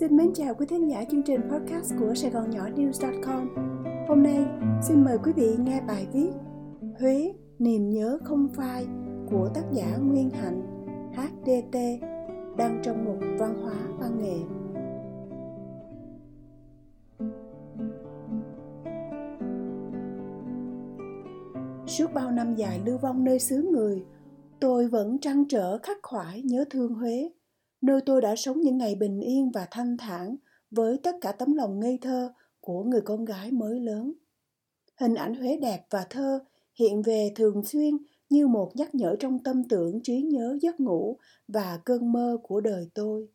Xin mến chào quý thính giả chương trình podcast của Sài Gòn Nhỏ News.com Hôm nay xin mời quý vị nghe bài viết Huế niềm nhớ không phai của tác giả Nguyên Hạnh HDT đang trong mục văn hóa văn nghệ. Suốt bao năm dài lưu vong nơi xứ người, tôi vẫn trăn trở khắc khoải nhớ thương Huế nơi tôi đã sống những ngày bình yên và thanh thản với tất cả tấm lòng ngây thơ của người con gái mới lớn. Hình ảnh Huế đẹp và thơ hiện về thường xuyên như một nhắc nhở trong tâm tưởng trí nhớ giấc ngủ và cơn mơ của đời tôi.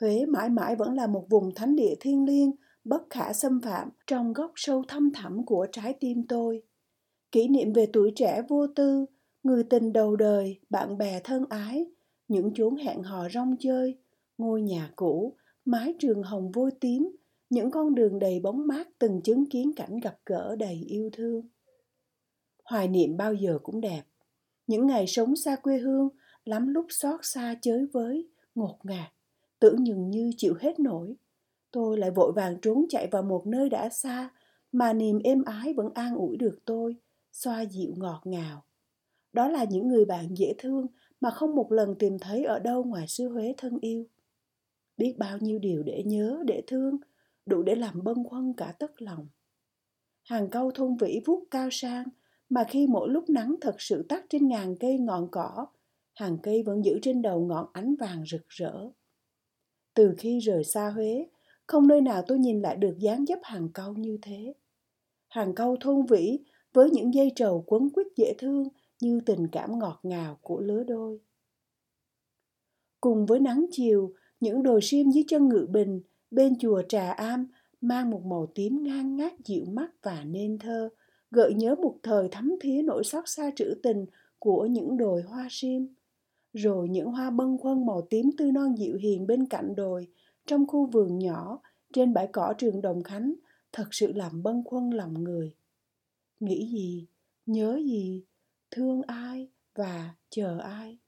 Huế mãi mãi vẫn là một vùng thánh địa thiêng liêng, bất khả xâm phạm trong góc sâu thăm thẳm của trái tim tôi. Kỷ niệm về tuổi trẻ vô tư, người tình đầu đời, bạn bè thân ái, những chốn hẹn hò rong chơi, ngôi nhà cũ, mái trường hồng vôi tím, những con đường đầy bóng mát từng chứng kiến cảnh gặp gỡ đầy yêu thương. Hoài niệm bao giờ cũng đẹp. Những ngày sống xa quê hương, lắm lúc xót xa chới với, ngột ngạt, tưởng nhường như chịu hết nổi. Tôi lại vội vàng trốn chạy vào một nơi đã xa, mà niềm êm ái vẫn an ủi được tôi, xoa dịu ngọt ngào. Đó là những người bạn dễ thương mà không một lần tìm thấy ở đâu ngoài xứ Huế thân yêu. Biết bao nhiêu điều để nhớ, để thương, đủ để làm bâng khuâng cả tất lòng. Hàng câu thôn vĩ vuốt cao sang, mà khi mỗi lúc nắng thật sự tắt trên ngàn cây ngọn cỏ, hàng cây vẫn giữ trên đầu ngọn ánh vàng rực rỡ. Từ khi rời xa Huế, không nơi nào tôi nhìn lại được dáng dấp hàng câu như thế. Hàng câu thôn vĩ với những dây trầu quấn quýt dễ thương như tình cảm ngọt ngào của lứa đôi. Cùng với nắng chiều, những đồi sim dưới chân ngự bình, bên chùa Trà Am mang một màu tím ngang ngát dịu mắt và nên thơ, gợi nhớ một thời thắm thía nỗi xót xa trữ tình của những đồi hoa sim. Rồi những hoa bâng khuâng màu tím tươi non dịu hiền bên cạnh đồi, trong khu vườn nhỏ, trên bãi cỏ trường Đồng Khánh, thật sự làm bâng khuâng lòng người. Nghĩ gì, nhớ gì, thương ai và chờ ai.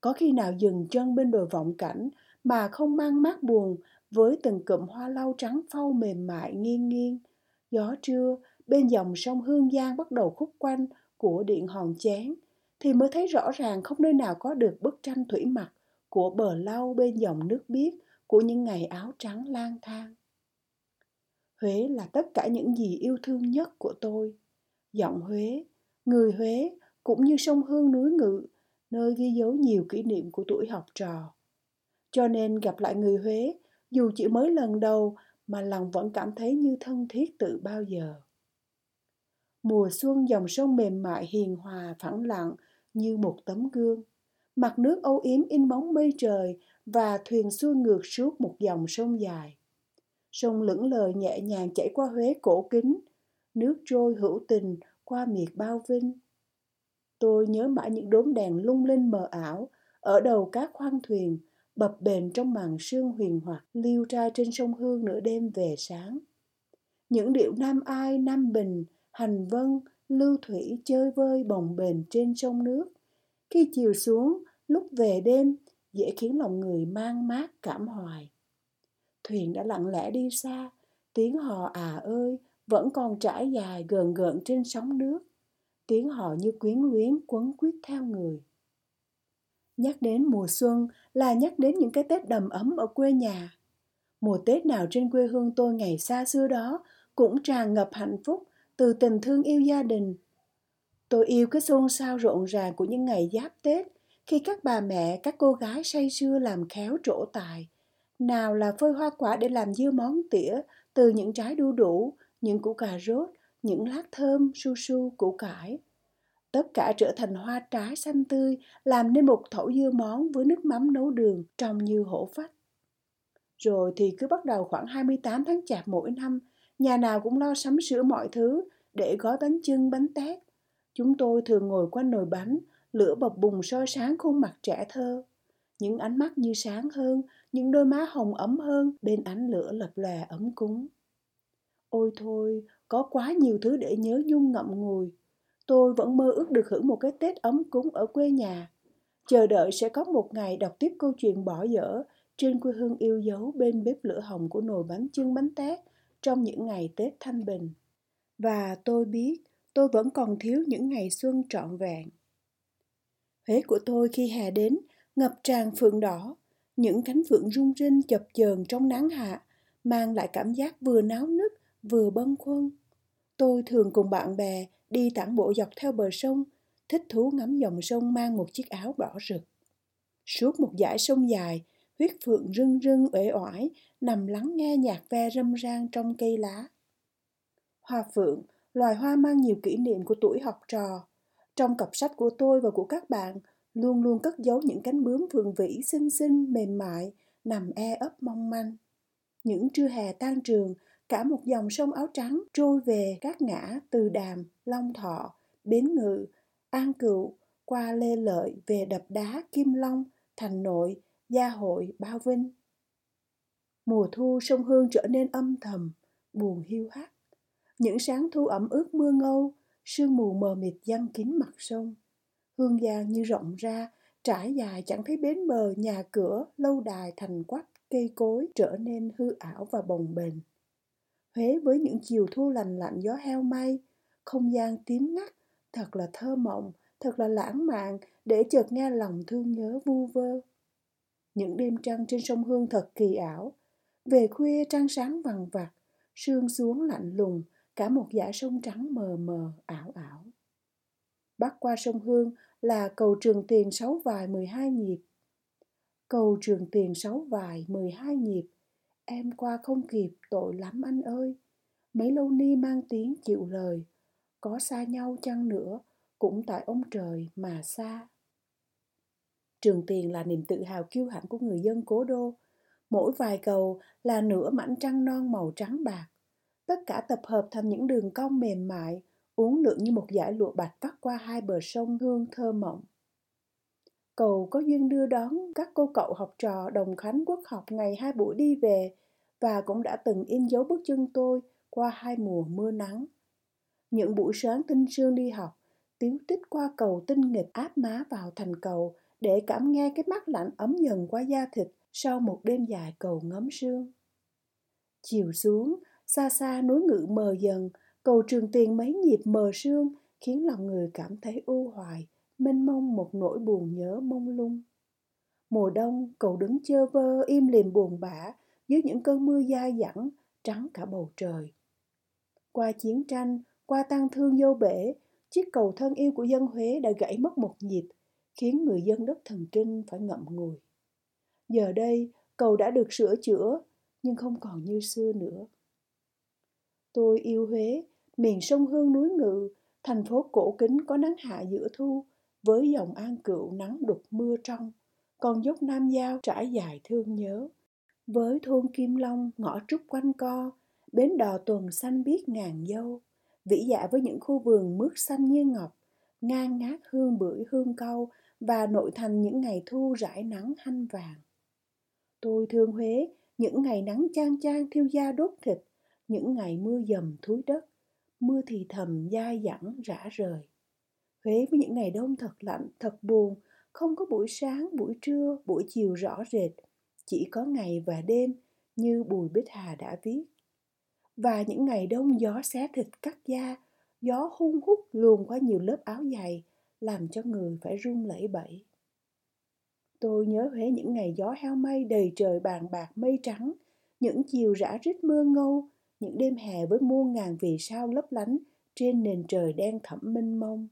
Có khi nào dừng chân bên đồi vọng cảnh mà không mang mát buồn với từng cụm hoa lau trắng phau mềm mại nghiêng nghiêng? Gió trưa, bên dòng sông hương giang bắt đầu khúc quanh của điện hòn chén thì mới thấy rõ ràng không nơi nào có được bức tranh thủy mặc của bờ lau bên dòng nước biếc của những ngày áo trắng lang thang. Huế là tất cả những gì yêu thương nhất của tôi. Giọng huế người Huế cũng như sông Hương núi Ngự, nơi ghi dấu nhiều kỷ niệm của tuổi học trò. Cho nên gặp lại người Huế, dù chỉ mới lần đầu mà lòng vẫn cảm thấy như thân thiết từ bao giờ. Mùa xuân dòng sông mềm mại hiền hòa phẳng lặng như một tấm gương. Mặt nước âu yếm in bóng mây trời và thuyền xuôi ngược suốt một dòng sông dài. Sông lững lờ nhẹ nhàng chảy qua Huế cổ kính, nước trôi hữu tình qua miệt bao vinh. Tôi nhớ mãi những đốm đèn lung linh mờ ảo ở đầu các khoang thuyền bập bềnh trong màn sương huyền hoặc liêu trai trên sông Hương nửa đêm về sáng. Những điệu nam ai, nam bình, hành vân, lưu thủy chơi vơi bồng bềnh trên sông nước. Khi chiều xuống, lúc về đêm, dễ khiến lòng người mang mát cảm hoài. Thuyền đã lặng lẽ đi xa, tiếng hò à ơi, vẫn còn trải dài gần gợn trên sóng nước, tiếng họ như quyến luyến quấn quýt theo người. Nhắc đến mùa xuân là nhắc đến những cái tết đầm ấm ở quê nhà. Mùa tết nào trên quê hương tôi ngày xa xưa đó cũng tràn ngập hạnh phúc từ tình thương yêu gia đình. Tôi yêu cái xôn xao rộn ràng của những ngày giáp tết khi các bà mẹ, các cô gái say sưa làm khéo trổ tài, nào là phơi hoa quả để làm dưa món tỉa từ những trái đu đủ những củ cà rốt, những lát thơm, su su, củ cải. Tất cả trở thành hoa trái xanh tươi, làm nên một thẩu dưa món với nước mắm nấu đường trông như hổ phách. Rồi thì cứ bắt đầu khoảng 28 tháng chạp mỗi năm, nhà nào cũng lo sắm sửa mọi thứ để gói bánh chưng, bánh tét. Chúng tôi thường ngồi quanh nồi bánh, lửa bập bùng soi sáng khuôn mặt trẻ thơ. Những ánh mắt như sáng hơn, những đôi má hồng ấm hơn bên ánh lửa lập lòe ấm cúng. Ôi thôi, có quá nhiều thứ để nhớ nhung ngậm ngùi. Tôi vẫn mơ ước được hưởng một cái Tết ấm cúng ở quê nhà. Chờ đợi sẽ có một ngày đọc tiếp câu chuyện bỏ dở trên quê hương yêu dấu bên bếp lửa hồng của nồi bánh chưng bánh tét trong những ngày Tết thanh bình. Và tôi biết tôi vẫn còn thiếu những ngày xuân trọn vẹn. Huế của tôi khi hè đến ngập tràn phượng đỏ, những cánh phượng rung rinh chập chờn trong nắng hạ, mang lại cảm giác vừa náo nức vừa bâng khuâng. Tôi thường cùng bạn bè đi tản bộ dọc theo bờ sông, thích thú ngắm dòng sông mang một chiếc áo đỏ rực. Suốt một dải sông dài, huyết phượng rưng rưng uể oải, nằm lắng nghe nhạc ve râm ran trong cây lá. Hoa phượng, loài hoa mang nhiều kỷ niệm của tuổi học trò. Trong cặp sách của tôi và của các bạn, luôn luôn cất giấu những cánh bướm phượng vĩ xinh xinh, mềm mại, nằm e ấp mong manh. Những trưa hè tan trường, cả một dòng sông áo trắng trôi về các ngã từ đàm, long thọ, bến ngự, an cựu, qua lê lợi về đập đá kim long, thành nội, gia hội, bao vinh. Mùa thu sông Hương trở nên âm thầm, buồn hiu hắt. Những sáng thu ẩm ướt mưa ngâu, sương mù mờ mịt giăng kín mặt sông. Hương giang như rộng ra, trải dài chẳng thấy bến bờ, nhà cửa, lâu đài thành quách, cây cối trở nên hư ảo và bồng bềnh. Huế với những chiều thu lành lạnh gió heo may, không gian tím ngắt, thật là thơ mộng, thật là lãng mạn để chợt nghe lòng thương nhớ vu vơ. Những đêm trăng trên sông Hương thật kỳ ảo. Về khuya trăng sáng vằng vặt, sương xuống lạnh lùng, cả một dải sông trắng mờ mờ, ảo ảo. Bắc qua sông Hương là cầu Trường Tiền sáu vài 12 nhịp. Cầu Trường Tiền sáu vài 12 nhịp, em qua không kịp tội lắm anh ơi. Mấy lâu ni mang tiếng chịu lời, có xa nhau chăng nữa, cũng tại ông trời mà xa. Trường Tiền là niềm tự hào kiêu hãnh của người dân cố đô. Mỗi vài cầu là nửa mảnh trăng non màu trắng bạc. Tất cả tập hợp thành những đường cong mềm mại, uốn lượn như một dải lụa bạch vắt qua hai bờ sông hương thơ mộng. Cầu có duyên đưa đón các cô cậu học trò đồng khánh quốc học ngày hai buổi đi về và cũng đã từng in dấu bước chân tôi qua hai mùa mưa nắng. Những buổi sáng tinh sương đi học, tiếu tích qua cầu tinh nghịch áp má vào thành cầu để cảm nghe cái mắt lạnh ấm dần qua da thịt sau một đêm dài cầu ngấm sương. Chiều xuống, xa xa núi ngự mờ dần, cầu trường tiền mấy nhịp mờ sương khiến lòng người cảm thấy u hoài, mênh mông một nỗi buồn nhớ mông lung. Mùa đông, cầu đứng chơ vơ im lìm buồn bã dưới những cơn mưa dai dẳng, trắng cả bầu trời. Qua chiến tranh, qua tăng thương vô bể, chiếc cầu thân yêu của dân Huế đã gãy mất một nhịp, khiến người dân đất thần kinh phải ngậm ngùi. Giờ đây, cầu đã được sửa chữa, nhưng không còn như xưa nữa. Tôi yêu Huế, miền sông Hương núi Ngự, thành phố cổ kính có nắng hạ giữa thu, với dòng an cựu nắng đục mưa trong, còn dốc Nam Giao trải dài thương nhớ. Với thôn Kim Long ngõ trúc quanh co, bến đò tuần xanh biết ngàn dâu, vĩ dạ với những khu vườn mướt xanh như ngọc, ngang ngát hương bưởi hương câu và nội thành những ngày thu rải nắng hanh vàng. Tôi thương Huế, những ngày nắng chang chang thiêu da đốt thịt, những ngày mưa dầm thúi đất, mưa thì thầm dai dẳng rã rời. Huế với những ngày đông thật lạnh, thật buồn, không có buổi sáng, buổi trưa, buổi chiều rõ rệt, chỉ có ngày và đêm như Bùi Bích Hà đã viết. Và những ngày đông gió xé thịt cắt da, gió hung hút luồn qua nhiều lớp áo dày, làm cho người phải run lẩy bẩy. Tôi nhớ Huế những ngày gió heo mây đầy trời bàn bạc mây trắng, những chiều rã rít mưa ngâu, những đêm hè với muôn ngàn vì sao lấp lánh trên nền trời đen thẳm mênh mông.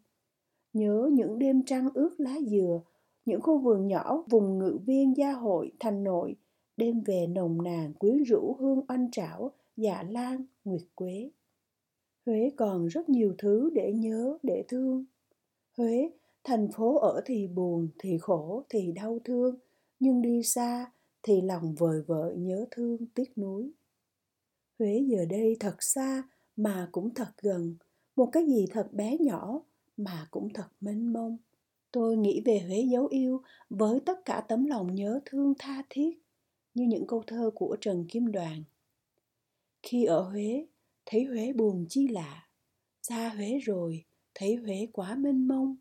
Nhớ những đêm trăng ướt lá dừa, những khu vườn nhỏ vùng ngự viên gia hội thành nội, đêm về nồng nàn quyến rũ hương oanh trảo, dạ lan, nguyệt quế. Huế còn rất nhiều thứ để nhớ, để thương. Huế, thành phố ở thì buồn, thì khổ, thì đau thương, nhưng đi xa thì lòng vời vợi nhớ thương tiếc nuối. Huế giờ đây thật xa mà cũng thật gần, một cái gì thật bé nhỏ mà cũng thật mênh mông. Tôi nghĩ về Huế dấu yêu với tất cả tấm lòng nhớ thương tha thiết, như những câu thơ của Trần Kim Đoàn. Khi ở Huế, thấy Huế buồn chi lạ, xa Huế rồi, thấy Huế quá mênh mông,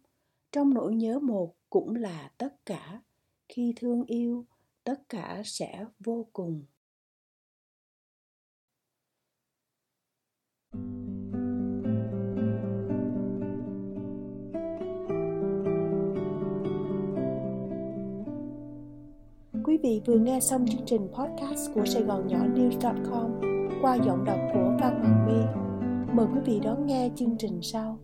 trong nỗi nhớ một cũng là tất cả khi thương yêu tất cả sẽ vô cùng Quý vị vừa nghe xong chương trình podcast của Sài Gòn Nhỏ News.com qua giọng đọc của Phan Hoàng My. Mời quý vị đón nghe chương trình sau.